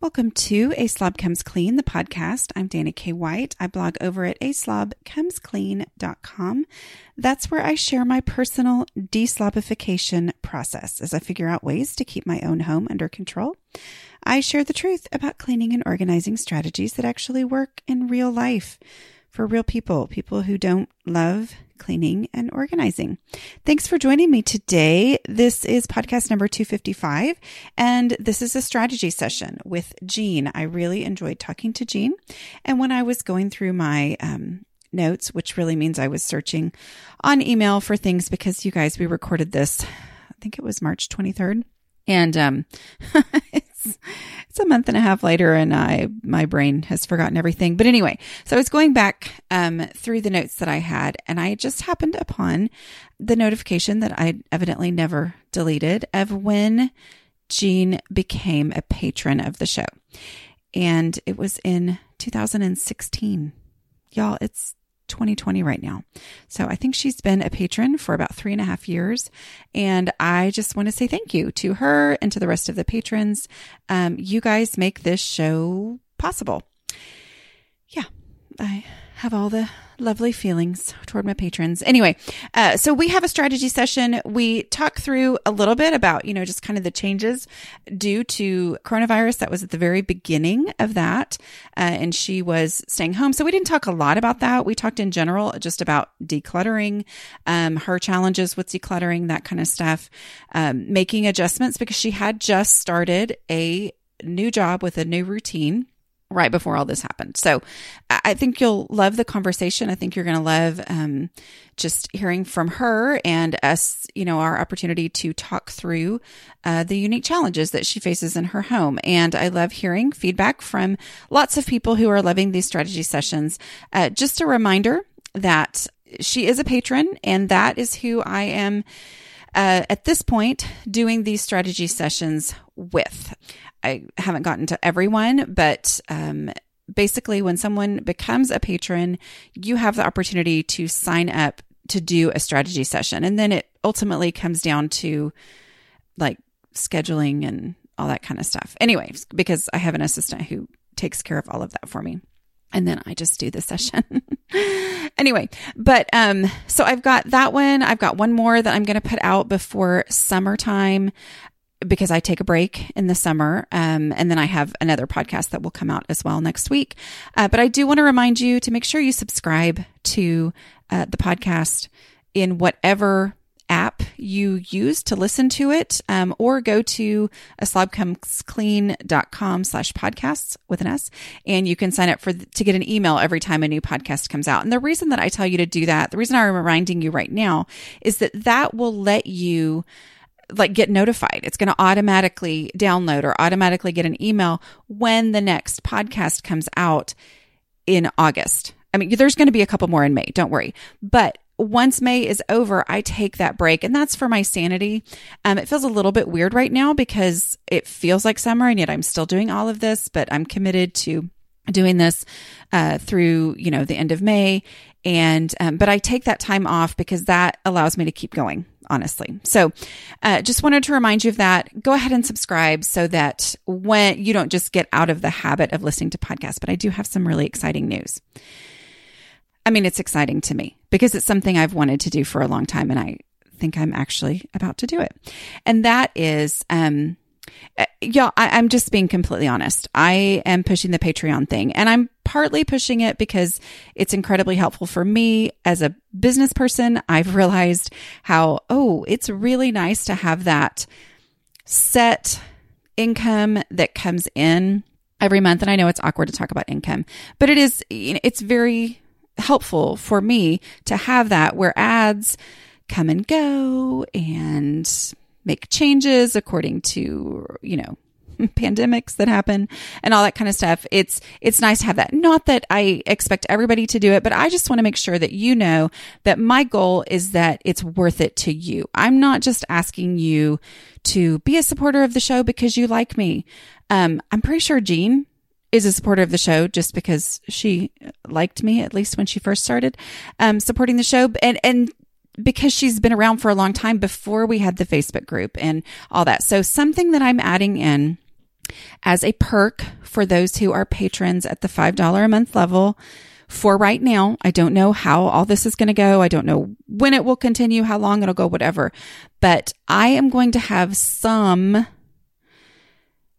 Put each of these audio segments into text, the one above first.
Welcome to A Slob Comes Clean, the podcast. I'm Dana K. White. I blog over at aslobcomesclean.com. That's where I share my personal deslobification process as I figure out ways to keep my own home under control. I share the truth about cleaning and organizing strategies that actually work in real life for real people, people who don't love cleaning and organizing. Thanks for joining me today. This is podcast number 255, and this is a strategy session with Jean. I really enjoyed talking to Jean. And when I was going through my um, notes, which really means I was searching on email for things because you guys, we recorded this, I think it was March 23rd. And um, it's it's a month and a half later, and I my brain has forgotten everything. But anyway, so I was going back um, through the notes that I had, and I just happened upon the notification that I evidently never deleted of when Jean became a patron of the show, and it was in 2016. Y'all, it's 2020 right now. So I think she's been a patron for about three and a half years. And I just want to say thank you to her and to the rest of the patrons. Um, you guys make this show possible. Yeah, I have all the lovely feelings toward my patrons. Anyway, uh, so we have a strategy session. We talk through a little bit about, you know, just kind of the changes due to coronavirus. That was at the very beginning of that. Uh, and she was staying home. So we didn't talk a lot about that. We talked in general just about decluttering, um, her challenges with decluttering, that kind of stuff, um, making adjustments because she had just started a new job with a new routine right before all this happened. So I think you'll love the conversation. I think you're going to love um, just hearing from her and us, you know, our opportunity to talk through uh, the unique challenges that she faces in her home. And I love hearing feedback from lots of people who are loving these strategy sessions. Uh, just a reminder that she is a patron, and that is who I am. Uh, at this point, doing these strategy sessions with. I haven't gotten to everyone, but um, basically, when someone becomes a patron, you have the opportunity to sign up to do a strategy session. And then it ultimately comes down to like scheduling and all that kind of stuff. Anyways, because I have an assistant who takes care of all of that for me. And then I just do the session. anyway, but um so I've got that one. I've got one more that I'm going to put out before summertime because I take a break in the summer. Um, and then I have another podcast that will come out as well next week. Uh, but I do want to remind you to make sure you subscribe to uh, the podcast in whatever app you use to listen to it, um, or go to a slobcomesclean.com slash podcasts with an S, and you can sign up for to get an email every time a new podcast comes out. And the reason that I tell you to do that, the reason I'm reminding you right now is that that will let you like get notified. It's going to automatically download or automatically get an email when the next podcast comes out in August. I mean, there's going to be a couple more in May, don't worry. But once May is over, I take that break and that's for my sanity. Um, it feels a little bit weird right now because it feels like summer and yet I'm still doing all of this, but I'm committed to doing this uh, through you know the end of May and um, but I take that time off because that allows me to keep going honestly. So, uh, just wanted to remind you of that. Go ahead and subscribe so that when you don't just get out of the habit of listening to podcasts, but I do have some really exciting news. I mean, it's exciting to me because it's something I've wanted to do for a long time and I think I'm actually about to do it. And that is, um, uh, yeah, I, am just being completely honest. I am pushing the Patreon thing and I'm partly pushing it because it's incredibly helpful for me as a business person. I've realized how, oh, it's really nice to have that set income that comes in every month. And I know it's awkward to talk about income, but it is, it's very helpful for me to have that where ads come and go and make changes according to, you know, pandemics that happen and all that kind of stuff. It's it's nice to have that. Not that I expect everybody to do it, but I just want to make sure that you know that my goal is that it's worth it to you. I'm not just asking you to be a supporter of the show because you like me. Um, I'm pretty sure Jean is a supporter of the show just because she liked me at least when she first started um, supporting the show and and because she's been around for a long time before we had the Facebook group and all that. So something that I'm adding in as a perk for those who are patrons at the $5 a month level for right now. I don't know how all this is going to go. I don't know when it will continue, how long it'll go, whatever. But I am going to have some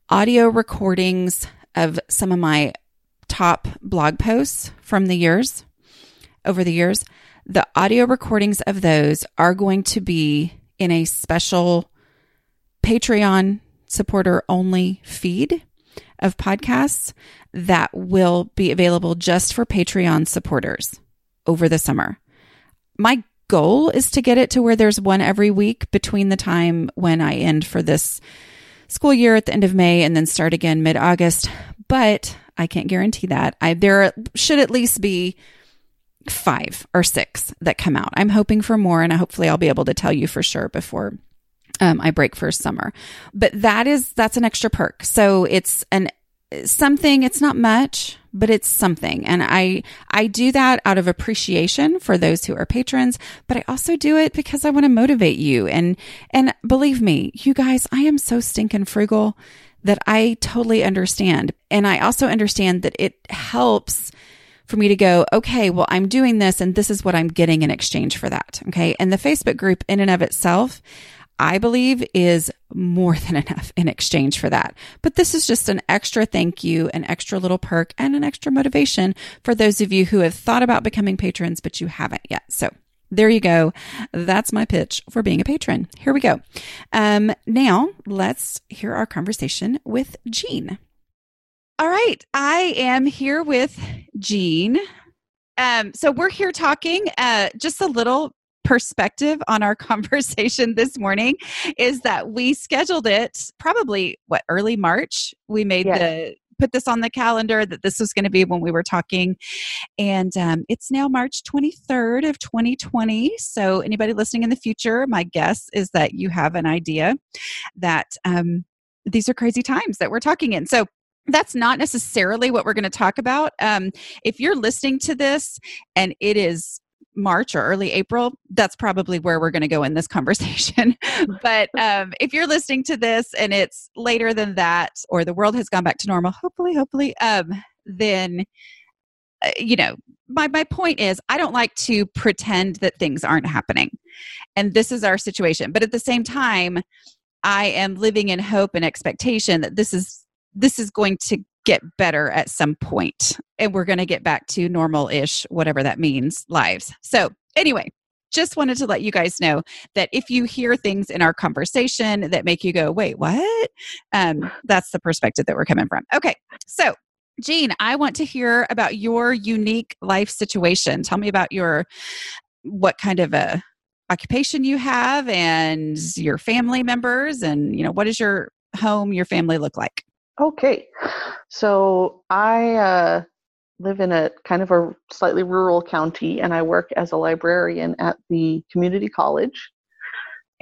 audio recordings of some of my top blog posts from the years over the years. The audio recordings of those are going to be in a special Patreon supporter only feed of podcasts that will be available just for Patreon supporters over the summer. My goal is to get it to where there's one every week between the time when I end for this school year at the end of May and then start again mid August. But I can't guarantee that. I, there should at least be five or six that come out. I'm hoping for more, and hopefully I'll be able to tell you for sure before um, I break for summer. But that is that's an extra perk. So it's an something. It's not much, but it's something. And I I do that out of appreciation for those who are patrons, but I also do it because I want to motivate you. And and believe me, you guys, I am so stinking frugal that I totally understand. And I also understand that it helps for me to go, okay, well, I'm doing this and this is what I'm getting in exchange for that. Okay. And the Facebook group in and of itself, I believe is more than enough in exchange for that. But this is just an extra thank you, an extra little perk, and an extra motivation for those of you who have thought about becoming patrons, but you haven't yet. So there you go. That's my pitch for being a patron. Here we go. Um, now let's hear our conversation with Jean. All right. I am here with Jean. Um, so we're here talking uh, just a little perspective on our conversation this morning is that we scheduled it probably what early March. We made yes. the put this on the calendar that this was going to be when we were talking and um, it's now march 23rd of 2020 so anybody listening in the future my guess is that you have an idea that um, these are crazy times that we're talking in so that's not necessarily what we're going to talk about. Um, if you're listening to this and it is March or early April, that's probably where we're going to go in this conversation. but um, if you're listening to this and it's later than that, or the world has gone back to normal, hopefully, hopefully, um, then uh, you know my my point is I don't like to pretend that things aren't happening, and this is our situation. But at the same time, I am living in hope and expectation that this is this is going to get better at some point and we're going to get back to normal ish, whatever that means, lives. So, anyway, just wanted to let you guys know that if you hear things in our conversation that make you go, wait, what? Um, that's the perspective that we're coming from. Okay. So, Jean, I want to hear about your unique life situation. Tell me about your, what kind of a occupation you have and your family members and, you know, what does your home, your family look like? Okay. So I uh, live in a kind of a slightly rural county and I work as a librarian at the community college.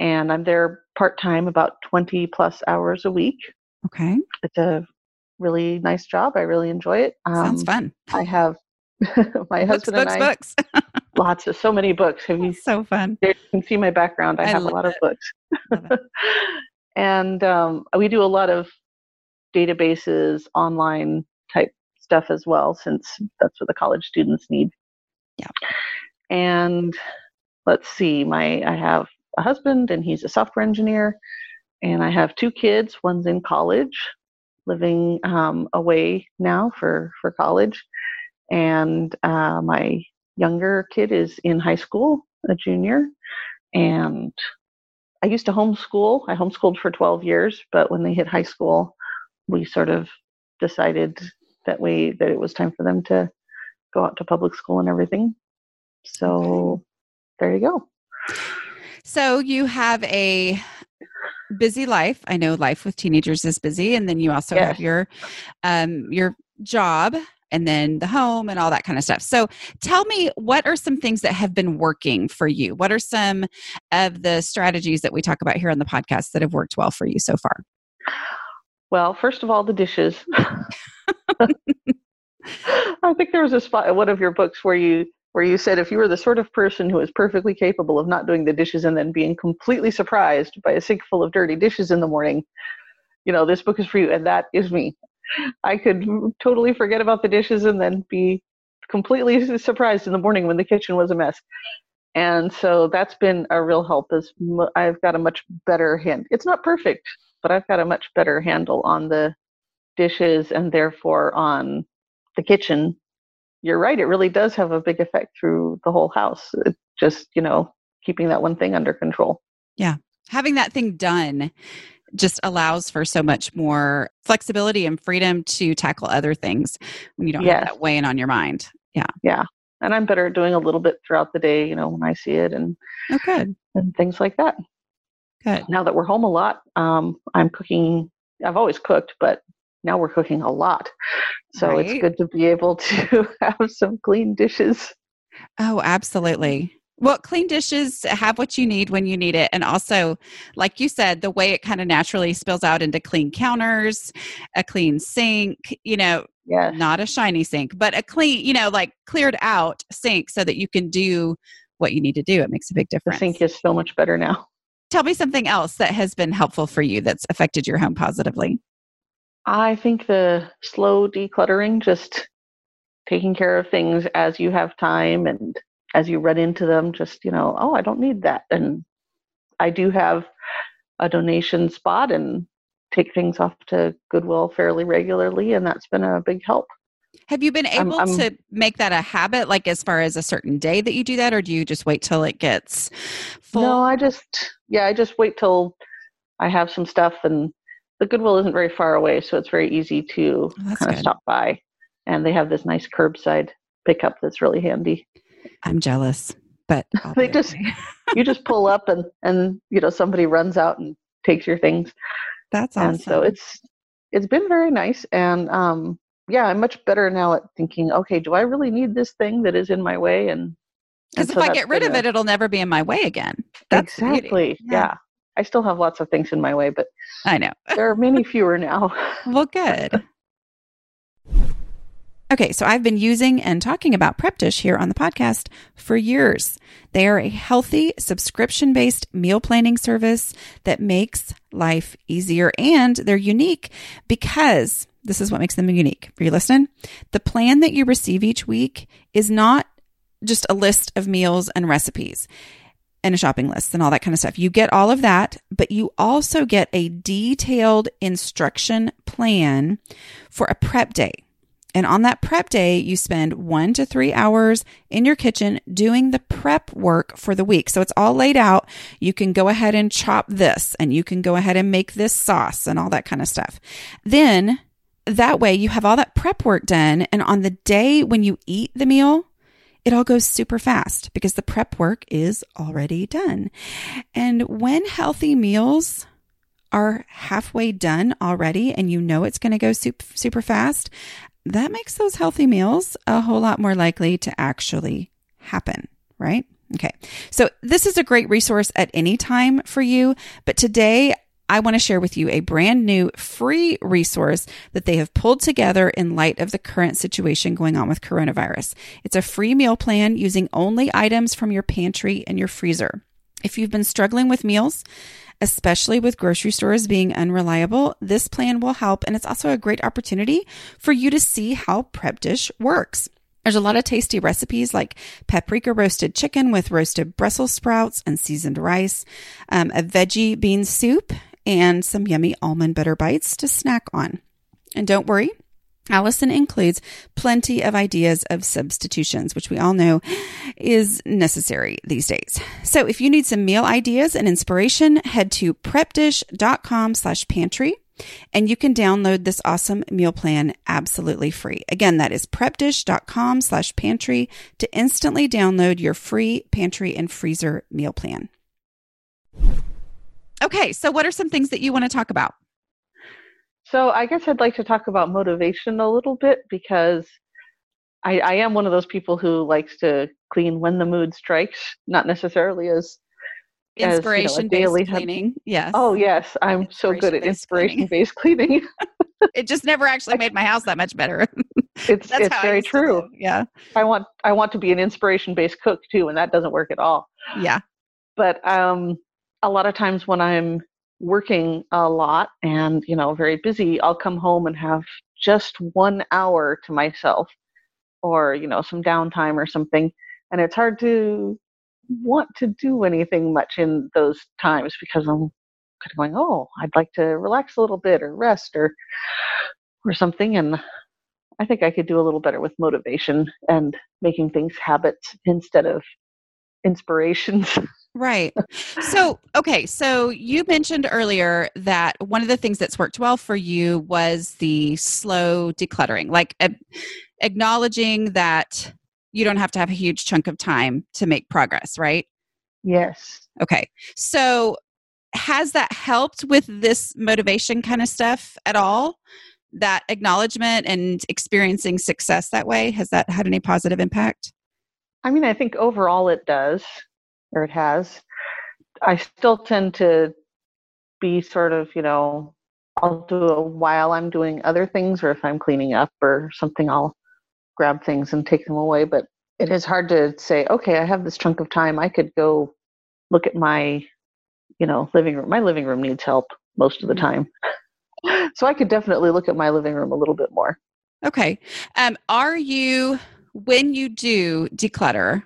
And I'm there part time, about 20 plus hours a week. Okay. It's a really nice job. I really enjoy it. Um, Sounds fun. I have my books, husband books, and I. Books. lots of so many books. Have you? So fun. You can see my background. I, I have a lot it. of books. and um, we do a lot of databases, online type stuff as well, since that's what the college students need. Yeah. And let's see, my I have a husband and he's a software engineer, and I have two kids. One's in college, living um, away now for for college, and uh, my younger kid is in high school, a junior, and I used to homeschool. I homeschooled for 12 years, but when they hit high school, we sort of decided that we that it was time for them to go out to public school and everything. So there you go. So you have a busy life. I know life with teenagers is busy, and then you also Yes. have your um, your job and then the home and all that kind of stuff. So tell me, what are some things that have been working for you? What are some of the strategies that we talk about here on the podcast that have worked well for you so far? Well, first of all, the dishes. I think there was a spot in one of your books where you where you said if you were the sort of person who is perfectly capable of not doing the dishes and then being completely surprised by a sink full of dirty dishes in the morning, you know, this book is for you. And that is me. I could totally forget about the dishes and then be completely surprised in the morning when the kitchen was a mess. And so that's been a real help. Is I've got a much better hand. It's not perfect, but I've got a much better handle on the dishes and therefore on the kitchen. You're right. It really does have a big effect through the whole house. It just you know keeping that one thing under control. Yeah. Having that thing done just allows for so much more flexibility and freedom to tackle other things when you don't Yes. have that weighing on your mind. Yeah. Yeah, and I'm better at doing a little bit throughout the day. You know when I see it and Oh, good. and things like that. Good. now that we're home a lot, um, I'm cooking. I've always cooked, but now we're cooking a lot. So Right. it's good to be able to have some clean dishes. Oh, absolutely. Well, clean dishes have what you need when you need it. And also, like you said, the way it kind of naturally spills out into clean counters, a clean sink, you know, Yes. not a shiny sink, but a clean, you know, like cleared out sink so that you can do what you need to do. It makes a big difference. the sink is so much better now. Tell me something else that has been helpful for you that's affected your home positively. I think the slow decluttering, just taking care of things as you have time and as you run into them, just, you know, oh, I don't need that. And I do have a donation spot and take things off to Goodwill fairly regularly, and that's been a big help. Have you been I'm- able I'm- to make that a habit, like as far as a certain day that you do that, or do you just wait till it gets full? No, I just yeah, I just wait till I have some stuff and the Goodwill isn't very far away, so it's very easy to Oh, kind of stop by. And they have this nice curbside pickup that's really handy. I'm jealous, but They just- you just pull up and and you know somebody runs out and takes your things. that's awesome. And so it's it's been very nice and um yeah, I'm much better now at thinking, okay, do I really need this thing that is in my way and because if so I get rid of a- it, it'll never be in my way again. That's exactly. Yeah. yeah. I still have lots of things in my way, but I know. there are many fewer now. Well, good. Okay, so I've been using and talking about Prep Dish here on the podcast for years. They are a healthy, subscription based meal planning service that makes life easier and they're unique because this is what makes them unique. Are you listening? The plan that you receive each week is not just a list of meals and recipes and a shopping list and all that kind of stuff. You get all of that, but you also get a detailed instruction plan for a prep day. And on that prep day, you spend one to three hours in your kitchen doing the prep work for the week. So it's all laid out. You can go ahead and chop this and you can go ahead and make this sauce and all that kind of stuff. Then that way you have all that prep work done. And on the day when you eat the meal, it all goes super fast because the prep work is already done. And when healthy meals are halfway done already and you know it's going to go super, super fast, that makes those healthy meals a whole lot more likely to actually happen, right? Okay. So this is a great resource at any time for you, but today I want to share with you a brand new free resource that they have pulled together in light of the current situation going on with coronavirus. It's a free meal plan using only items from your pantry and your freezer. If you've been struggling with meals, especially with grocery stores being unreliable, this plan will help. And it's also a great opportunity for you to see how Prep Dish works. There's a lot of tasty recipes like paprika roasted chicken with roasted Brussels sprouts and seasoned rice, um, a veggie bean soup, and some yummy almond butter bites to snack on. And don't worry, Allison includes plenty of ideas of substitutions, which we all know is necessary these days. So if you need some meal ideas and inspiration, head to prepdish.com slash pantry and you can download this awesome meal plan absolutely free. Again, that is prepdish.com slash pantry to instantly download your free pantry and freezer meal plan. Okay, so what are some things that you want to talk about? So I guess I'd like to talk about motivation a little bit because I, I am one of those people who likes to clean when the mood strikes, not necessarily as inspiration as, you know, based cleaning. Yes. Oh yes, I'm so good at inspiration based cleaning. it just never actually made my house that much better. it's That's it's very true. Yeah. I want I want to be an inspiration based cook too, and that doesn't work at all. Yeah. But um, a lot of times when I'm working a lot and you know very busy, I'll come home and have just one hour to myself, or you know some downtime or something, and it's hard to want to do anything much in those times because I'm kind of going, oh, I'd like to relax a little bit or rest or or something. And I think I could do a little better with motivation and making things habits instead of inspirations. Right. So, okay. So you mentioned earlier that one of the things that's worked well for you was the slow decluttering, like uh, acknowledging that you don't have to have a huge chunk of time to make progress, right? Yes. Okay. So has that helped with this motivation kind of stuff at all? That acknowledgement and experiencing success that way, has that had any positive impact? I mean, I think overall it does, or it has. I still tend to be sort of, you know, I'll do it while I'm doing other things, or if I'm cleaning up or something, I'll grab things and take them away. But it is hard to say, okay, I have this chunk of time. I could go look at my, you know, living room. My living room needs help most of the time. so I could definitely look at my living room a little bit more. Okay. Um, are you, when you do declutter,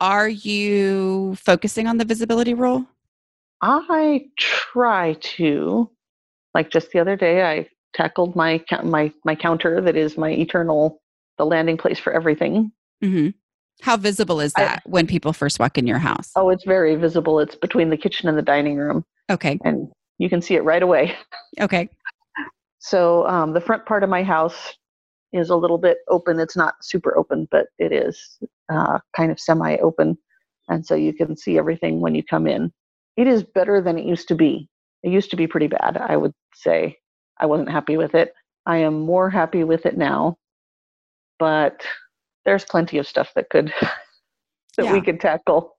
are you focusing on the visibility rule? I try to. Like just the other day, I tackled my my my counter that is my eternal the landing place for everything. Mm-hmm. How visible is that I, when people first walk in your house? Oh, it's very visible. It's between the kitchen and the dining room. Okay. And you can see it right away. Okay. So um, the front part of my house is a little bit open. It's not super open, but it is uh, kind of semi open. And so you can see everything when you come in. It is better than it used to be. It used to be pretty bad, I would say. I wasn't happy with it. I am more happy with it now but there's plenty of stuff that could that yeah. we could tackle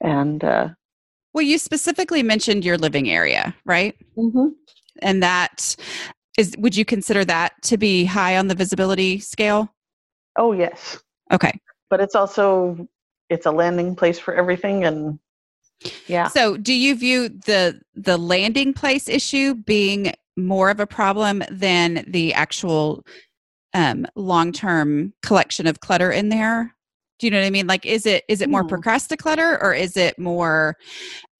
and uh, well you specifically mentioned your living area right mm-hmm. and that is would you consider that to be high on the visibility scale oh yes okay but it's also it's a landing place for everything and yeah so do you view the the landing place issue being more of a problem than the actual um, long term collection of clutter in there. Do you know what I mean? Like, is it is it more mm. procrasticlutter or is it more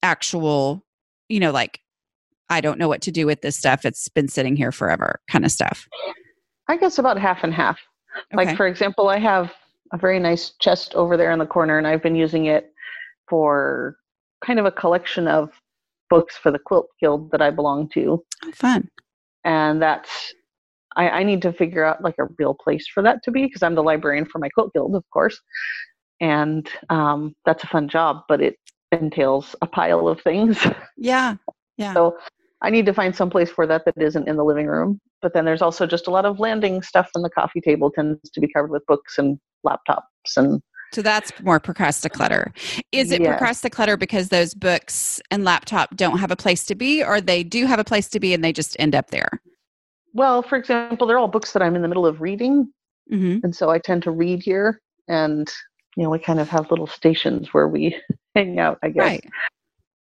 actual? You know, like I don't know what to do with this stuff. It's been sitting here forever, kind of stuff. I guess about half and half. Okay. Like for example, I have a very nice chest over there in the corner, and I've been using it for kind of a collection of books for the quilt guild that I belong to. Oh, fun. And that's I, I need to figure out like a real place for that to be because I'm the librarian for my quilt guild, of course, and um, that's a fun job, but it entails a pile of things. Yeah, yeah. So I need to find some place for that that isn't in the living room. But then there's also just a lot of landing stuff, and the coffee table tends to be covered with books and laptops and. So that's more procrasticlutter. Is it yes. procrasticlutter because those books and laptop don't have a place to be, or they do have a place to be and they just end up there? Well, for example, they're all books that I'm in the middle of reading. Mm-hmm. And so I tend to read here. And, you know, we kind of have little stations where we hang out, I guess. Right.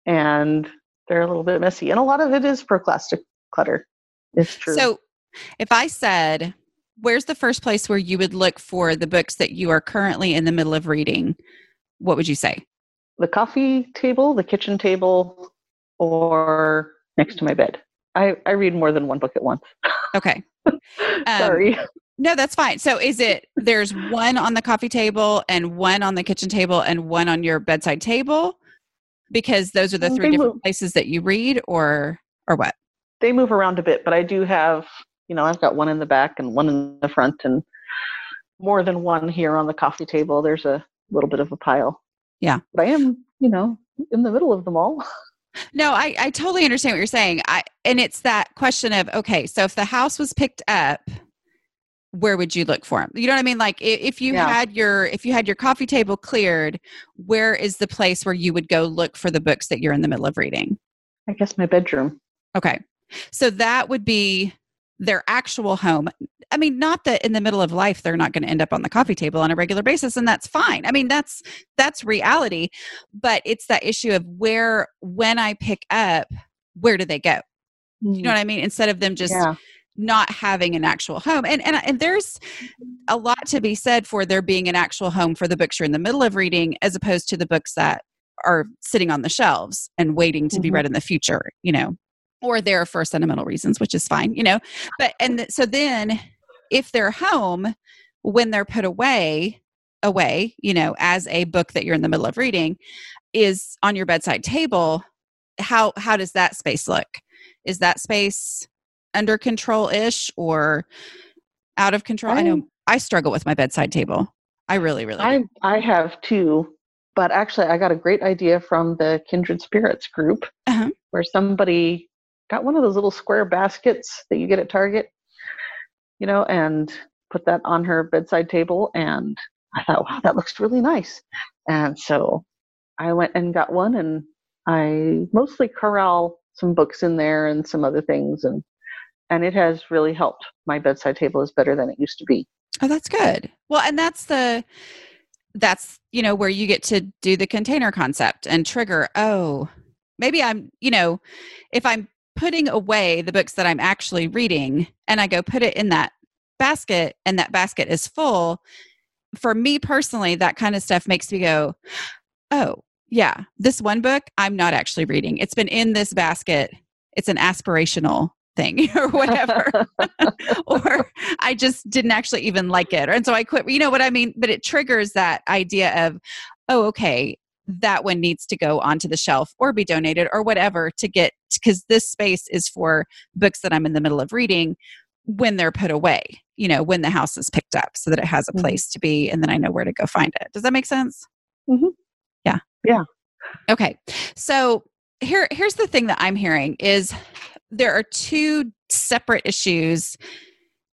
And they're a little bit messy. And a lot of it is proclastic clutter. It's true. So if I said, where's the first place where you would look for the books that you are currently in the middle of reading? What would you say? The coffee table, the kitchen table, or next to my bed. I, I read more than one book at once. Okay. Um, Sorry. No, that's fine. So is it there's one on the coffee table and one on the kitchen table and one on your bedside table? Because those are the mm, three they different move. places that you read or or what? They move around a bit, but I do have, you know, I've got one in the back and one in the front and more than one here on the coffee table. There's a little bit of a pile. Yeah. But I am, you know, in the middle of them all. No, I, I totally understand what you're saying. I and it's that question of okay, so if the house was picked up, where would you look for them? You know what I mean? Like if you yeah. had your if you had your coffee table cleared, where is the place where you would go look for the books that you're in the middle of reading? I guess my bedroom. Okay. So that would be their actual home. I mean, not that in the middle of life they're not going to end up on the coffee table on a regular basis and that's fine. I mean, that's that's reality, but it's that issue of where when I pick up, where do they go? Mm. You know mm. what I mean? Instead of them just yeah. Not having an actual home. And and and there's a lot to be said for there being an actual home for the books you're in the middle of reading as opposed to the books that are sitting on the shelves and waiting to mm-hmm. be read in the future, you know or there for sentimental reasons, which is fine, you know. But and th- so then if they're home when they're put away away, you know, as a book that you're in the middle of reading is on your bedside table, how how does that space look? Is that space under control ish or out of control? I, I know I struggle with my bedside table. I really, really I do. I have too, but actually I got a great idea from the Kindred Spirits group uh-huh. where somebody got one of those little square baskets that you get at Target, you know, and put that on her bedside table. And I thought, wow, that looks really nice. And so I went and got one, and I mostly corral some books in there and some other things, and and it has really helped. My bedside table is better than it used to be. Oh, that's good. Well, and that's the that's you know where you get to do the container concept and trigger oh maybe i'm you know if i'm putting away the books that I'm actually reading and I go put it in that basket and that basket is full, for me personally, that kind of stuff makes me go, oh, yeah, this one book I'm not actually reading. It's been in this basket. It's an aspirational thing or whatever. or I just didn't actually even like it. And so I quit. You know what I mean? But it triggers that idea of, oh, okay, that one needs to go onto the shelf or be donated or whatever to get because this space is for books that I'm in the middle of reading when they're put away, you know, when the house is picked up so that it has a mm-hmm. place to be and then I know where to go find it. Does that make sense? Mm-hmm. Yeah. Yeah. Okay. So here here's the thing that I'm hearing is there are two separate issues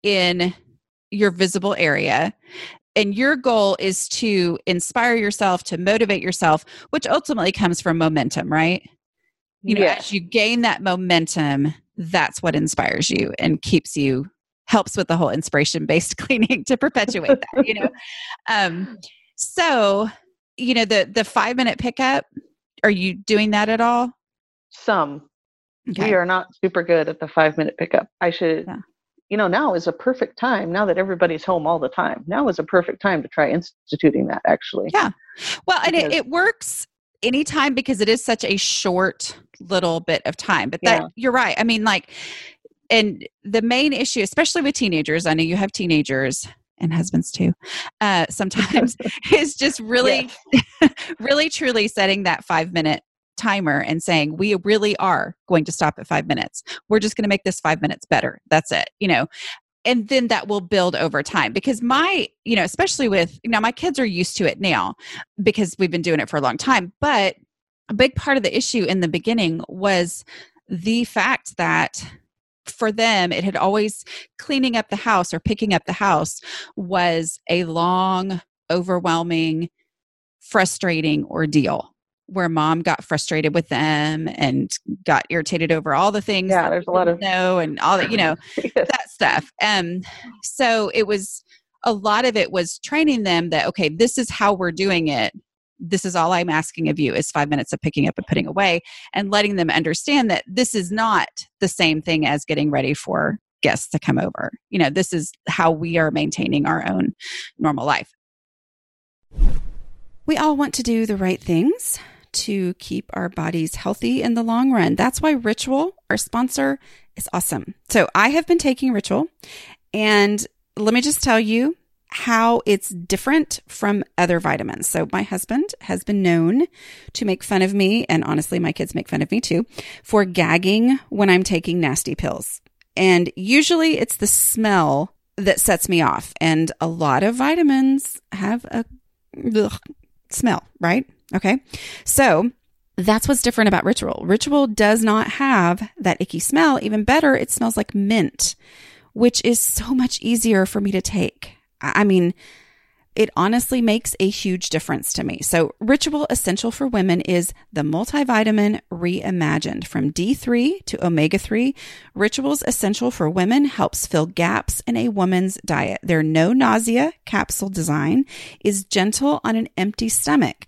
in your visible area and your goal is to inspire yourself to motivate yourself which ultimately comes from momentum right? You know as you gain that momentum that's what inspires you and keeps you helps with the whole inspiration based cleaning to perpetuate that you know? Um so you know the the five minute pickup are you doing that at all? Some okay. we are not super good at the five minute pickup i should yeah you know, now is a perfect time, now that everybody's home all the time, now is a perfect time to try instituting that actually. Yeah. Well, and it, it works anytime because it is such a short little bit of time. But that yeah. you're right. I mean, like, and the main issue, especially with teenagers, I know you have teenagers and husbands too, uh, sometimes is just really, yes. really truly setting that five minute timer and saying we really are going to stop at five minutes. We're just going to make this five minutes better. That's it you know? And then that will build over time because my you know especially with you now my kids are used to it now because we've been doing it for a long time but a big part of the issue in the beginning was the fact that for them it had always cleaning up the house or picking up the house was a long overwhelming frustrating ordeal where mom got frustrated with them and got irritated over all the things. Yeah, there's a lot of no and all that, you know, yes. that stuff. Um, so it was a lot of it was training them that okay, this is how we're doing it. This is all I'm asking of you is five minutes of picking up and putting away, and letting them understand that this is not the same thing as getting ready for guests to come over. You know, this is how we are maintaining our own normal life. We all want to do the right things to keep our bodies healthy in the long run. That's why Ritual, our sponsor, is awesome. So I have been taking Ritual, and let me just tell you how it's different from other vitamins. So my husband has been known to make fun of me, and honestly, my kids make fun of me too, for gagging when I'm taking nasty pills. And usually it's the smell that sets me off. And a lot of vitamins have a ugh, smell, right? Okay. So That's what's different about Ritual. Ritual does not have that icky smell. Even better, it smells like mint, which is so much easier for me to take. I mean, it honestly makes a huge difference to me. So, Ritual Essential for Women is the multivitamin reimagined from D3 to omega 3. Rituals Essential for Women helps fill gaps in a woman's diet. Their no nausea capsule design is gentle on an empty stomach.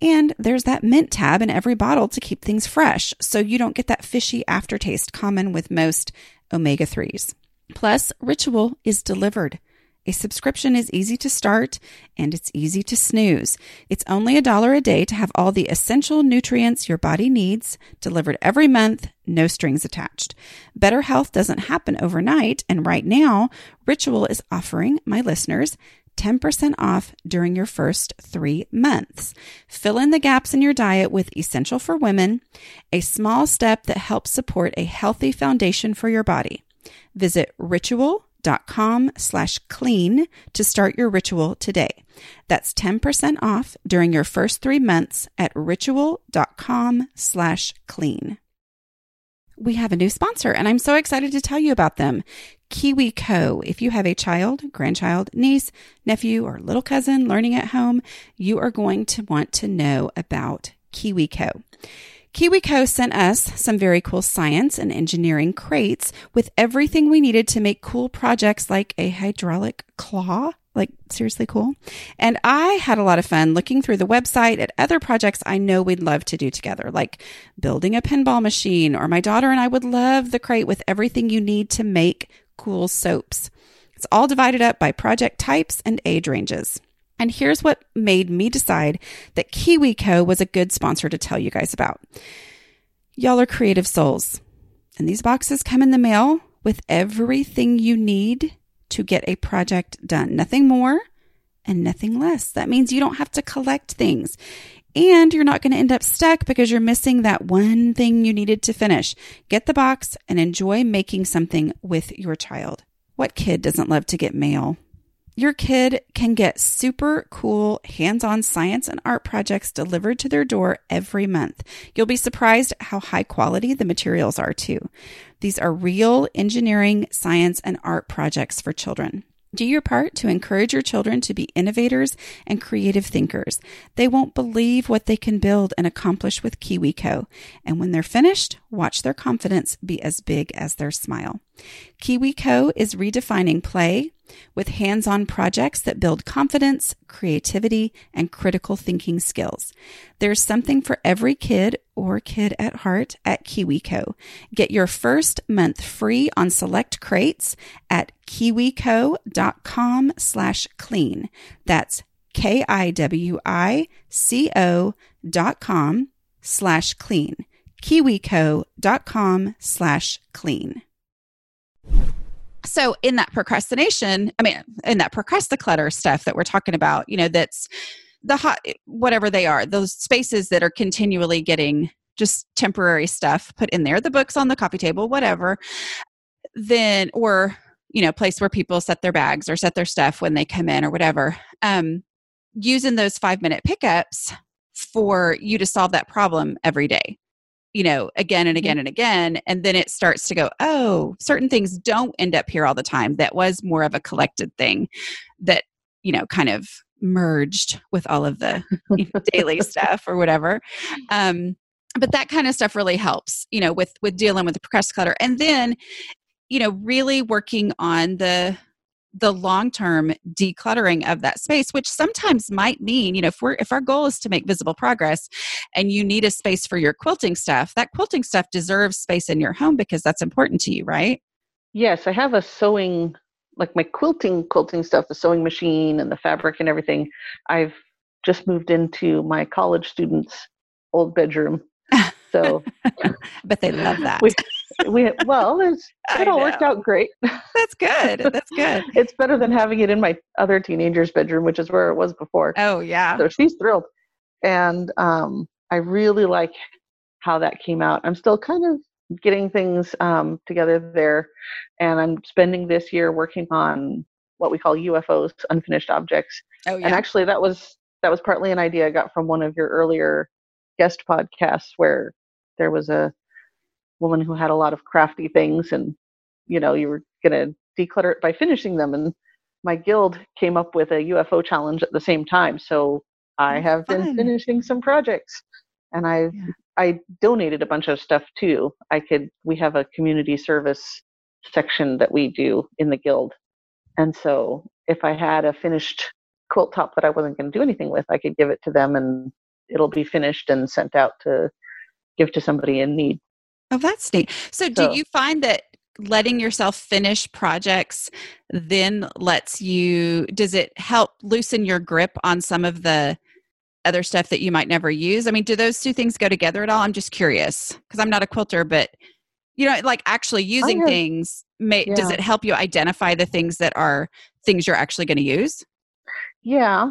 And there's that mint tab in every bottle to keep things fresh, so you don't get that fishy aftertaste common with most omega 3s. Plus, Ritual is delivered. A subscription is easy to start and it's easy to snooze. It's only a dollar a day to have all the essential nutrients your body needs delivered every month, no strings attached. Better health doesn't happen overnight, and right now, Ritual is offering my listeners 10% off during your first three months. Fill in the gaps in your diet with Essential for Women, a small step that helps support a healthy foundation for your body. Visit ritual dot com slash clean to start your ritual today. That's 10% off during your first three months at ritual.com slash clean. We have a new sponsor and I'm so excited to tell you about them. KiwiCo. If you have a child, grandchild, niece, nephew, or little cousin learning at home, you are going to want to know about KiwiCo. KiwiCo sent us some very cool science and engineering crates with everything we needed to make cool projects like a hydraulic claw. Like, seriously cool. And I had a lot of fun looking through the website at other projects I know we'd love to do together, like building a pinball machine, or my daughter and I would love the crate with everything you need to make cool soaps. It's all divided up by project types and age ranges. And here's what made me decide that KiwiCo was a good sponsor to tell you guys about. Y'all are creative souls, and these boxes come in the mail with everything you need to get a project done. Nothing more and nothing less. That means you don't have to collect things. And you're not going to end up stuck because you're missing that one thing you needed to finish. Get the box and enjoy making something with your child. What kid doesn't love to get mail? Your kid can get super cool hands on science and art projects delivered to their door every month. You'll be surprised how high quality the materials are, too. These are real engineering, science, and art projects for children. Do your part to encourage your children to be innovators and creative thinkers. They won't believe what they can build and accomplish with KiwiCo. And when they're finished, watch their confidence be as big as their smile. KiwiCo is redefining play with hands on projects that build confidence, creativity, and critical thinking skills. There's something for every kid or kid at heart at KiwiCo. Get your first month free on select crates at kiwico.com slash clean. That's K-I-W-I-C-O dot com slash clean. kiwico.com slash clean. So in that procrastination, I mean, in that procrasticlutter stuff that we're talking about, you know, that's the hot, whatever they are, those spaces that are continually getting just temporary stuff put in there, the books on the coffee table, whatever, then, or, you know, place where people set their bags or set their stuff when they come in or whatever. Um, using those five minute pickups for you to solve that problem every day you know, again and again and again. And then it starts to go, oh, certain things don't end up here all the time. That was more of a collected thing that, you know, kind of merged with all of the you know, daily stuff or whatever. Um, but that kind of stuff really helps, you know, with with dealing with the procrastinator. And then, you know, really working on the the long-term decluttering of that space which sometimes might mean you know if we're if our goal is to make visible progress and you need a space for your quilting stuff that quilting stuff deserves space in your home because that's important to you right? Yes i have a sewing like my quilting quilting stuff the sewing machine and the fabric and everything i've just moved into my college students old bedroom. So but they love that. We, we well, it all worked out great. That's good. That's good. it's better than having it in my other teenager's bedroom, which is where it was before. Oh yeah. So she's thrilled, and um, I really like how that came out. I'm still kind of getting things um, together there, and I'm spending this year working on what we call UFOs, unfinished objects. Oh yeah. And actually, that was that was partly an idea I got from one of your earlier guest podcasts where there was a woman who had a lot of crafty things and you know you were going to declutter it by finishing them. And my guild came up with a UFO challenge at the same time. So I have fun. been finishing some projects and I Yeah. I donated a bunch of stuff too. I could we have a community service section that we do in the guild. And so if I had a finished quilt top that I wasn't going to do anything with I could give it to them and it'll be finished and sent out to give to somebody in need Oh, that's neat. So, do you find that letting yourself finish projects then lets you, does it help loosen your grip on some of the other stuff that you might never use? I mean, do those two things go together at all? I'm just curious because I'm not a quilter, but you know, like actually using have- things, may, does it help you identify the things that are things you're actually going to use? Yeah,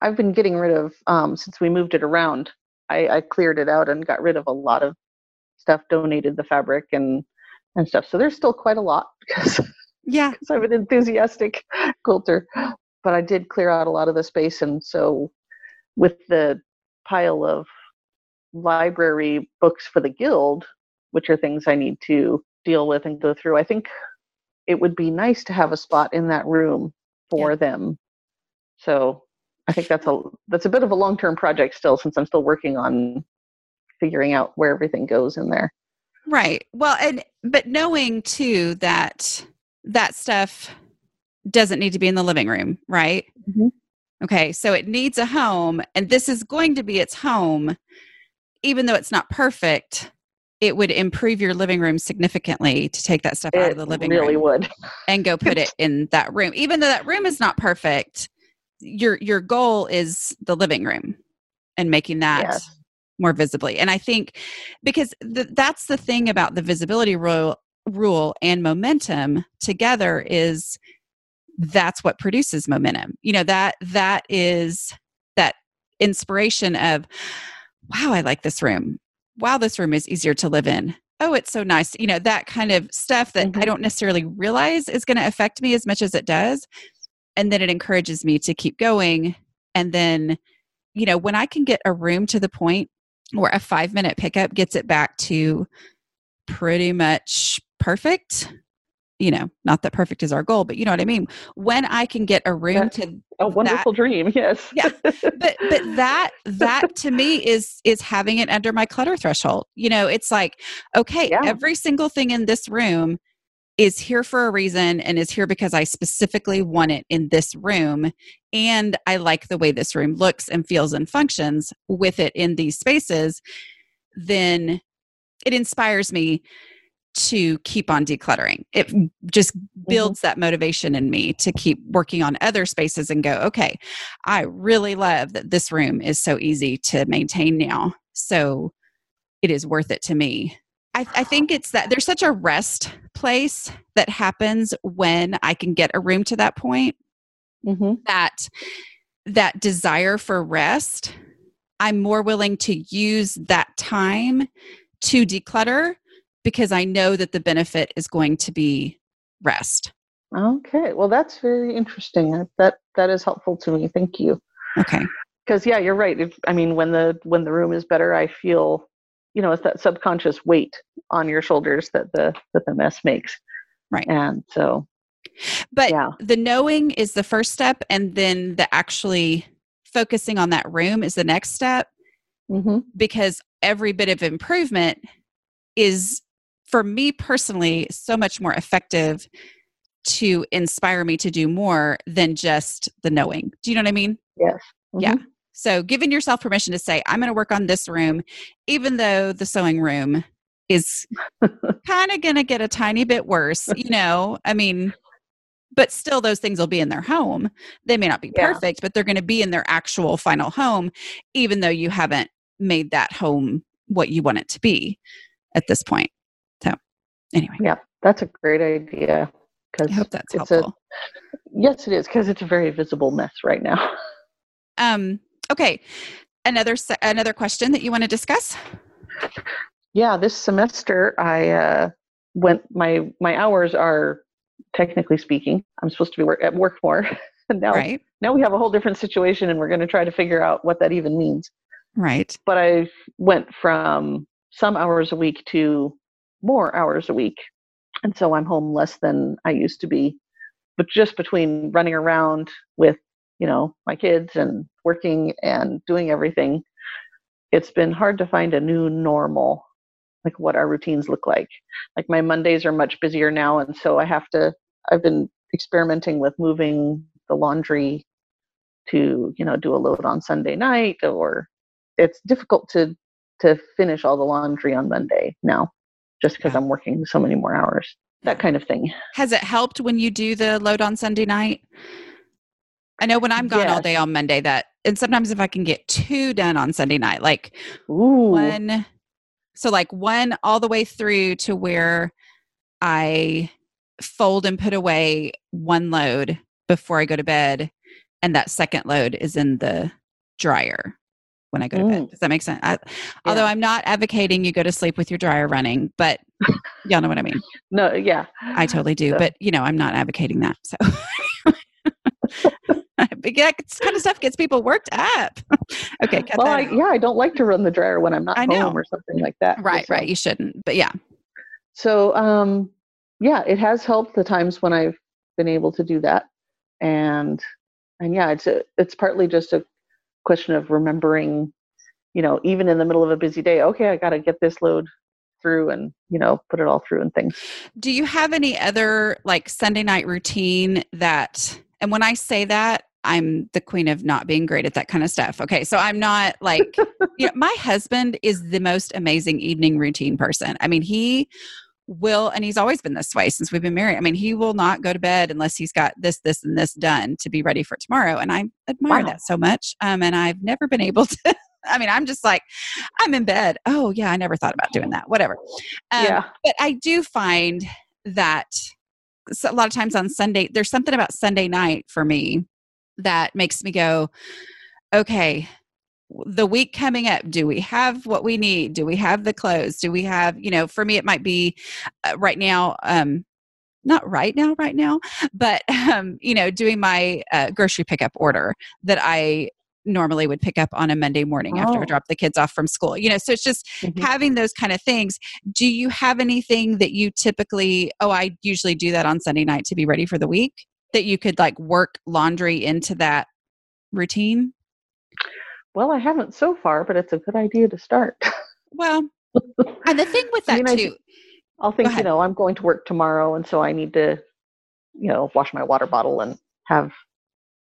I've been getting rid of um, since we moved it around. I, I cleared it out and got rid of a lot of stuff. Donated the fabric and and stuff. So there's still quite a lot because Yeah. I'm an enthusiastic quilter. But I did clear out a lot of the space, and so with the pile of library books for the guild, which are things I need to deal with and go through, I think it would be nice to have a spot in that room for them. So I think that's a that's a bit of a long term project still, since I'm still working on figuring out where everything goes in there. Right. Well, and but knowing too that that stuff doesn't need to be in the living room, right? Mhm. Okay, so it needs a home, and this is going to be its home, even though it's not perfect. It would improve your living room significantly to take that stuff out of the living really room Really would. and go put it in that room. Even though that room is not perfect, your your goal is the living room and making that Yes. More visibly. And I think because th- that's the thing about the visibility rule rule and momentum together is that's what produces momentum. You know that that is that inspiration of wow, I like this room. Wow, this room is easier to live in. Oh, it's so nice. You know, that kind of stuff that I Mhm. don't necessarily realize is going to affect me as much as it does. And then it encourages me to keep going. And then, you know, when I can get a room to the point where a five minute pickup gets it back to pretty much perfect, you know, not that perfect is our goal, but you know what I mean? When I can get a room That- to A wonderful dream, yes. Yeah. but but that that to me is is having it under my clutter threshold you know it's like okay Yeah. every single thing in this room is here for a reason and is here because i specifically want it in this room and i like the way this room looks and feels and functions with it in these spaces then it inspires me to keep on decluttering it just mm-hmm. builds that motivation in me to keep working on other spaces and go okay I really love that this room is so easy to maintain now. So it is worth it to me. I, I think it's that there's such a rest place that happens when I can get a room to that point hmm that that desire for rest, I'm more willing to use that time to declutter because I know that the benefit is going to be rest. Okay, well, that's very interesting. That that is helpful to me. Thank you. Okay. Because yeah, you're right. If, I mean, when the when the room is better, I feel, you know, it's that subconscious weight on your shoulders that the that the mess makes. Right. And so, But yeah, the knowing is the first step and then the actually focusing on that room is the next step hmm because every bit of improvement is for me personally so much more effective to inspire me to do more than just the knowing. Do you know what I mean? yes, Yeah. So giving yourself permission to say, I'm going to work on this room, even though the sewing room is kind of going to get a tiny bit worse, you know, I mean, but still those things will be in their home. They may not be Yeah. perfect, but they're going to be in their actual final home, even though you haven't made that home what you want it to be at this point. So anyway, Yeah, that's a great idea. Cause I hope that's it's a- helpful. yes, it is. Because it's a very visible mess right now. um, okay. Another, another question that you want to discuss? yeah, this semester I uh, went. My my hours are technically speaking, I'm supposed to be work, at work more. now Right. now we have a whole different situation, and we're going to try to figure out what that even means. Right. But I went from some hours a week to more hours a week. And so I'm home less than I used to be. But just between running around with, you know, my kids and working and doing everything, it's been hard to find a new normal, like what our routines look like. Like my Mondays are much busier now. And so I have to, I've been experimenting with moving the laundry to, you know, do a load on Sunday night or it's difficult to to finish all the laundry on Monday now just because Yeah. I'm working so many more hours. That kind of thing. Has it helped when you do the load on Sunday night? I know when I'm gone all day on Monday that and sometimes if I can get two done on Sunday night, like Ooh. one so like one all the way through to where I fold and put away one load before I go to bed and that second load is in the dryer when I go to bed. Does that make sense? I, Although I'm not advocating you go to sleep with your dryer running, but y'all know what I mean. No, yeah. I totally do, So- but you know, I'm not advocating that. So, but yeah, it's kind of stuff gets people worked up. okay, Well, that I, yeah, I don't like to run the dryer when I'm not I home know. or something like that. right, So- right. You shouldn't, but yeah, So, um, yeah, it has helped the times when I've been able to do that, and and yeah, it's a, it's partly just a question of remembering, you know, even in the middle of a busy day, okay, I got to get this load through and you know put it all through and things. Do you have any other like Sunday night routine that, and when I say that, I'm the queen of not being great at that kind of stuff. Okay. So I'm not like, you know, my husband is the most amazing evening routine person. I mean, he will, and he's always been this way since we've been married. I mean, he will not go to bed unless he's got this, this, and this done to be ready for tomorrow. And I admire Wow. that so much. Um, and I've never been able to. I mean, I'm just like, I'm in bed. Oh, yeah, I never thought about doing that. Whatever. Um, yeah, but I do find that a lot of times on Sunday, there's something about Sunday night for me that makes me go, okay, the week coming up, do we have what we need? Do we have the clothes? Do we have, you know, for me, it might be uh, right now, um, not right now, right now, but, um, you know, doing my uh, grocery pickup order that I normally would pick up on a Monday morning after I Oh. drop the kids off from school. You know, so it's just Mhm. having those kind of things. Do you have anything that you typically, oh, I usually do that on Sunday night to be ready for the week that you could like work laundry into that routine? Well, I haven't so far, but it's a good idea to start. Well, and the thing with I that mean, I- too, I'll think, you know, I'm going to work tomorrow, and so I need to, you know, wash my water bottle and have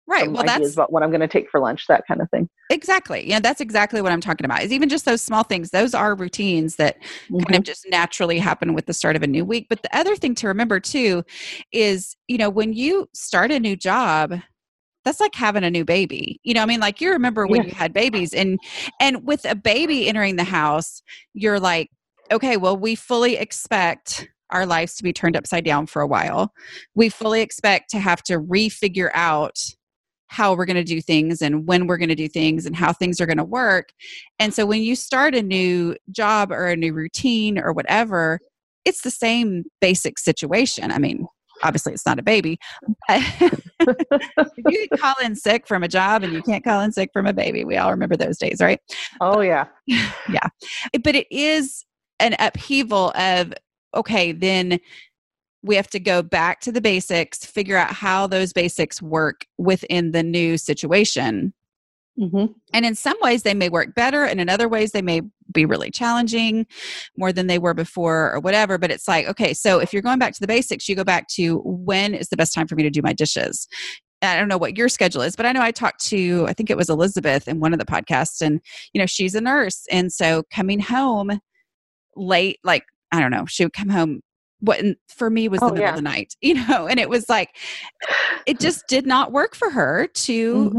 right? Well, ideas that's about what I'm going to take for lunch, that kind of thing. exactly, yeah, that's exactly what I'm talking about. Is even just those small things, those are routines that kind Mhm. of just naturally happen with the start of a new week. But the other thing to remember too is, you know, when you start a new job, that's like having a new baby. You know, I mean, like you remember when you had babies and and with a baby entering the house, you're like, okay, well, we fully expect our lives to be turned upside down for a while. We fully expect to have to refigure out how we're going to do things and when we're going to do things and how things are going to work. And so when you start a new job or a new routine or whatever, it's the same basic situation. I mean, obviously it's not a baby. but you can call in sick from a job and you can't call in sick from a baby. We all remember those days, right? Oh yeah. yeah. But it is an upheaval of okay, then we have to go back to the basics, figure out how those basics work within the new situation. hmm And in some ways, they may work better, and in other ways, they may be really challenging more than they were before or whatever. But it's like, okay, so if you're going back to the basics, you go back to when is the best time for me to do my dishes? I don't know what your schedule is, but I know I talked to, I think it was Elizabeth in one of the podcasts, and, you know, she's a nurse. And so coming home late, like, I don't know, she would come home. What for me was the Oh, middle yeah. of the night, you know, and it was like, it just did not work for her to Mhm.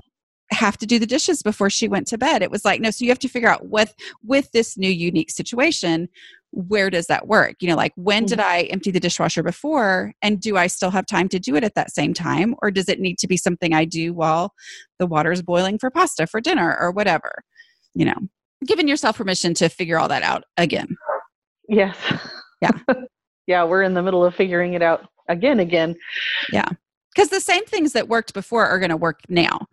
have to do the dishes before she went to bed. It was like, no, so you have to figure out with with this new unique situation, where does that work? You know, like when did I empty the dishwasher before and do I still have time to do it at that same time or does it need to be something I do while the water is boiling for pasta for dinner or whatever? You know, giving yourself permission to figure all that out again. Yes. Yeah. yeah, we're in the middle of figuring it out again. Again. Yeah. Because the same things that worked before are going to work now.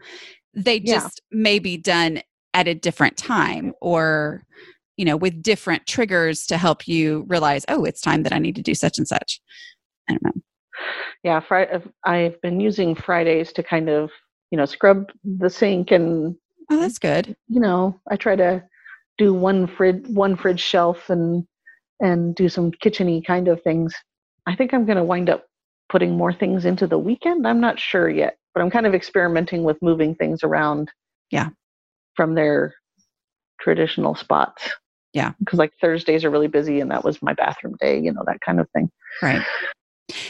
They Yeah. just may be done at a different time or you know with different triggers to help you realize oh it's time that i need to do such and such i don't know yeah fri- i've been using fridays to kind of you know scrub the sink and oh that's good you know i try to do one fridge one fridge shelf and and do some kitcheny kind of things i think i'm going to wind up putting more things into the weekend. I'm not sure yet but i'm kind of experimenting with moving things around yeah. from their traditional spots. Yeah. Because like thursdays are really busy and that was my bathroom day you know that kind of thing. Right.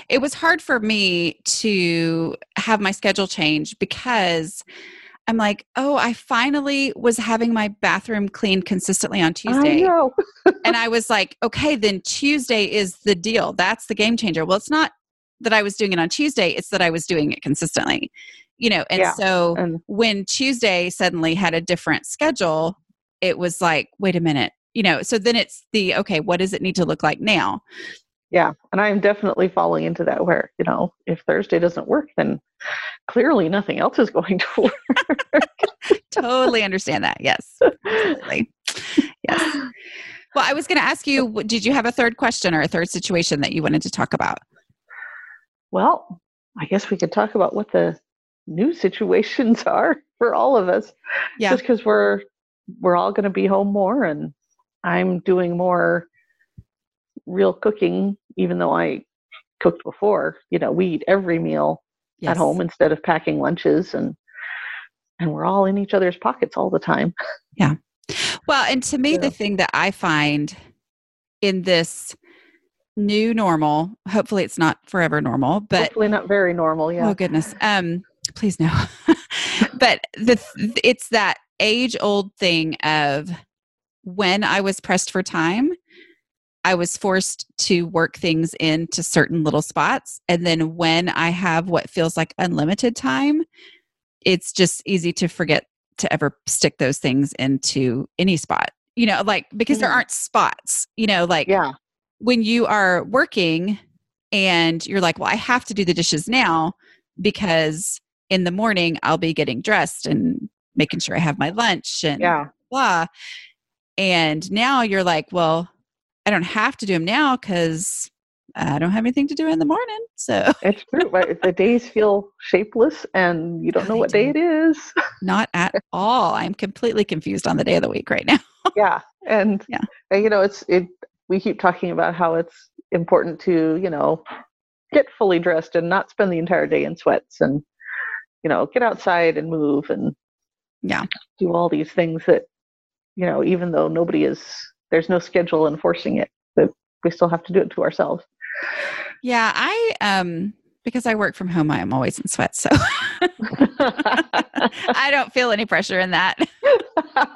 It was hard for me to have my schedule change because I'm like, oh, I finally was having my bathroom cleaned consistently on Tuesday. I and I was like, okay, then Tuesday is the deal. That's the game changer. Well, it's not that I was doing it on Tuesday, it's that I was doing it consistently. You know, and Yeah, so and- when Tuesday suddenly had a different schedule, it was like, wait a minute. You know, so then it's the okay, what does it need to look like now? Yeah and i'm definitely falling into that where you know if thursday doesn't work then clearly nothing else is going to work totally understand that. Yes. Absolutely. Yes. Well, I was going to ask you did you have a third question or a third situation that you wanted to talk about? well i guess we could talk about what the new situations are for all of us Yeah. just because we're we're all going to be home more and i'm doing more real cooking even though i cooked before you know we eat every meal Yes. at home instead of packing lunches and and we're all in each other's pockets all the time Yeah. Well, and to me, Yeah. the thing that I find in this new normal, hopefully it's not forever normal, but hopefully not very normal yeah oh goodness, um, please no. but the it's that age old thing of when I was pressed for time, I was forced to work things into certain little spots, and then when I have what feels like unlimited time, it's just easy to forget to ever stick those things into any spot. You know, like because there Mhm. aren't spots. You know, like yeah when you are working and you're like, well, I have to do the dishes now because in the morning I'll be getting dressed and making sure I have my lunch and yeah blah. And now you're like, well, I don't have to do them now because I don't have anything to do in the morning. So it's true right? the days feel shapeless and you don't know what day it is not at all. I'm completely confused on the day of the week right now. yeah and Yeah. and, you know it's it we keep talking about how it's important to you know get fully dressed and not spend the entire day in sweats and you know get outside and move and Yeah. do all these things that you know even though nobody is there's no schedule enforcing it but we still have to do it to ourselves Yeah, I um because I work from home, I am always in sweat so I don't feel any pressure in that. um,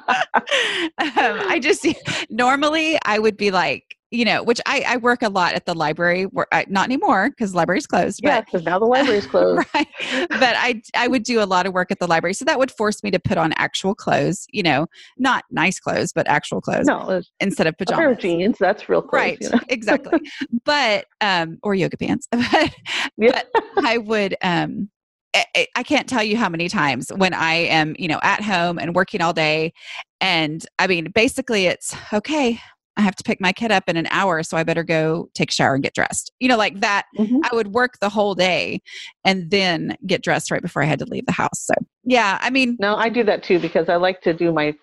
I just normally I would be like, you know, which I, I work a lot at the library. Where I, not anymore because the library's closed. yeah But because now the library's closed right, but I I would do a lot of work at the library, so that would force me to put on actual clothes. You know, not nice clothes, but actual clothes no instead of a pair of jeans that's real close Right, you know? exactly. But um, or yoga pants. But Yeah. I would um I- I can't tell you how many times when I am, you know, at home and working all day and I mean basically it's okay, I have to pick my kid up in an hour so I better go take a shower and get dressed. You know, like that Mhm. I would work the whole day and then get dressed right before I had to leave the house. So, yeah, I mean, No, I do that too because I like to do my,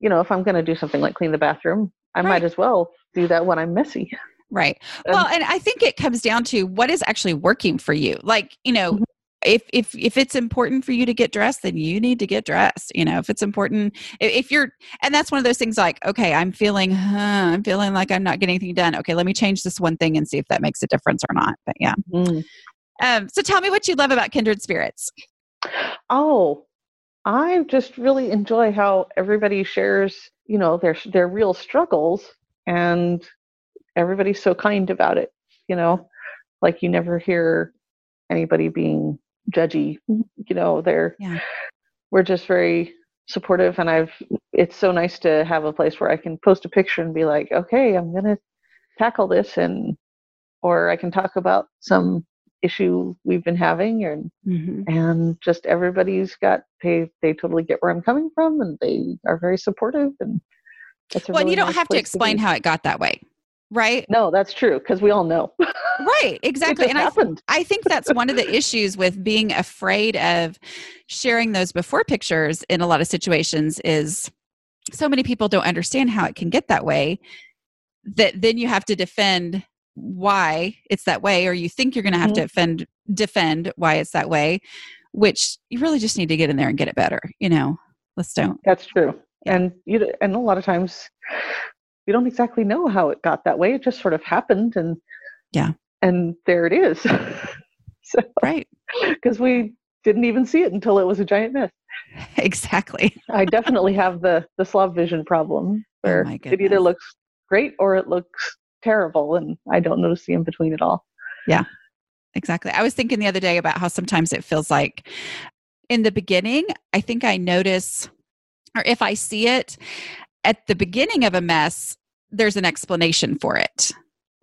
you know, if I'm going to do something like clean the bathroom, I Right. might as well do that when I'm messy. Right. Um, well, and I think it comes down to what is actually working for you. Like, you know, Mhm. If if if it's important for you to get dressed, then you need to get dressed. You know, if it's important, if you're, and that's one of those things. Like, okay, I'm feeling, huh, I'm feeling like I'm not getting anything done. Okay, let me change this one thing and see if that makes a difference or not. But yeah. Mm. Um. So tell me what you love about Kindred Spirits. Oh, I just really enjoy how everybody shares, you know, their their real struggles, and everybody's so kind about it. You know, like you never hear anybody being judgy. You know, they're Yeah. we're just very supportive, and I've it's so nice to have a place where I can post a picture and be like, okay, I'm gonna tackle this, and or I can talk about some issue we've been having and Mhm. and just everybody's got they they totally get where I'm coming from and they are very supportive and it's Well, really you don't nice have to explain be. how it got that way, right? No, that's true because we all know. Right, exactly. and I happened. I think that's one of the issues with being afraid of sharing those before pictures in a lot of situations is so many people don't understand how it can get that way that then you have to defend why it's that way or you think you're going mm-hmm. to have to defend defend why it's that way which you really just need to get in there and get it better you know let's don't That's true. Yeah. And you and a lot of times you don't exactly know how it got that way. It just sort of happened and Yeah. And there it is. so right because we didn't even see it until it was a giant mess. exactly I definitely have the the slob vision problem oh where Oh it either looks great or it looks terrible and I don't notice the in between at all. Yeah. Exactly. I was thinking the other day about how sometimes it feels like in the beginning, I think I notice, or if I see it at the beginning of a mess, there's an explanation for it.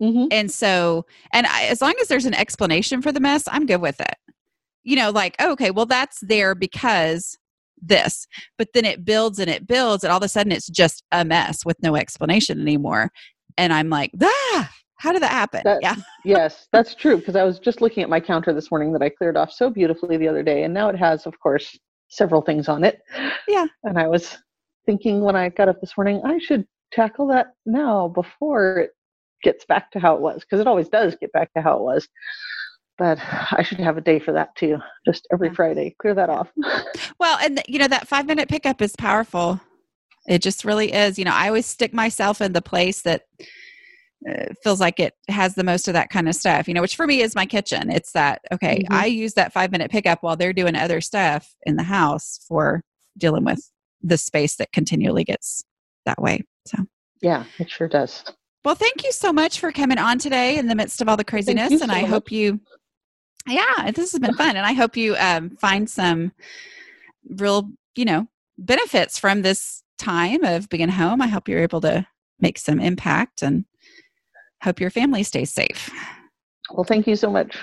Mm-hmm. And so, and I, as long as there's an explanation for the mess, I'm good with it. You know, like, oh, okay, well, that's there because this, but then it builds and it builds, and all of a sudden it's just a mess with no explanation anymore. And I'm like, ah, how did that happen? That- yeah. yes, that's true. Because I was just looking at my counter this morning that I cleared off so beautifully the other day, and now it has, of course, several things on it. Yeah. And I was thinking when I got up this morning, I should tackle that now before it gets back to how it was, because it always does get back to how it was. But I should have a day for that too. Just every Yeah. Friday, clear that off. Well, and you know that five minute pickup is powerful. It just really is. You know, I always stick myself in the place that uh, feels like it has the most of that kind of stuff. You know, which for me is my kitchen. It's that okay. Mhm. I use that five minute pickup while they're doing other stuff in the house for dealing with the space that continually gets that way. So. yeah, it sure does. Well, thank you so much for coming on today in the midst of all the craziness. you and so I much. hope you, yeah, this has been fun. And I hope you um, find some real, you know, benefits from this time of being home. I hope you're able to make some impact and hope your family stays safe. Well, thank you so much.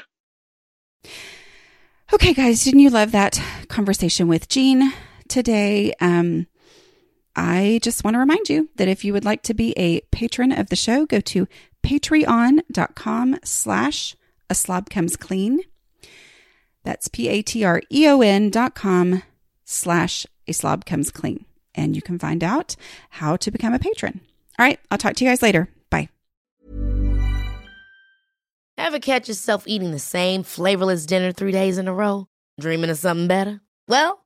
Okay, guys, didn't you love that conversation with Jean today? Um, I just want to remind you that if you would like to be a patron of the show, go to patreon.com slash a slob comes clean. That's P-A-T-R-E-O-N dot com slash a slob comes clean. And you can find out how to become a patron. All right, I'll talk to you guys later. Bye. Ever catch yourself eating the same flavorless dinner three days in a row? Dreaming of something better? Well,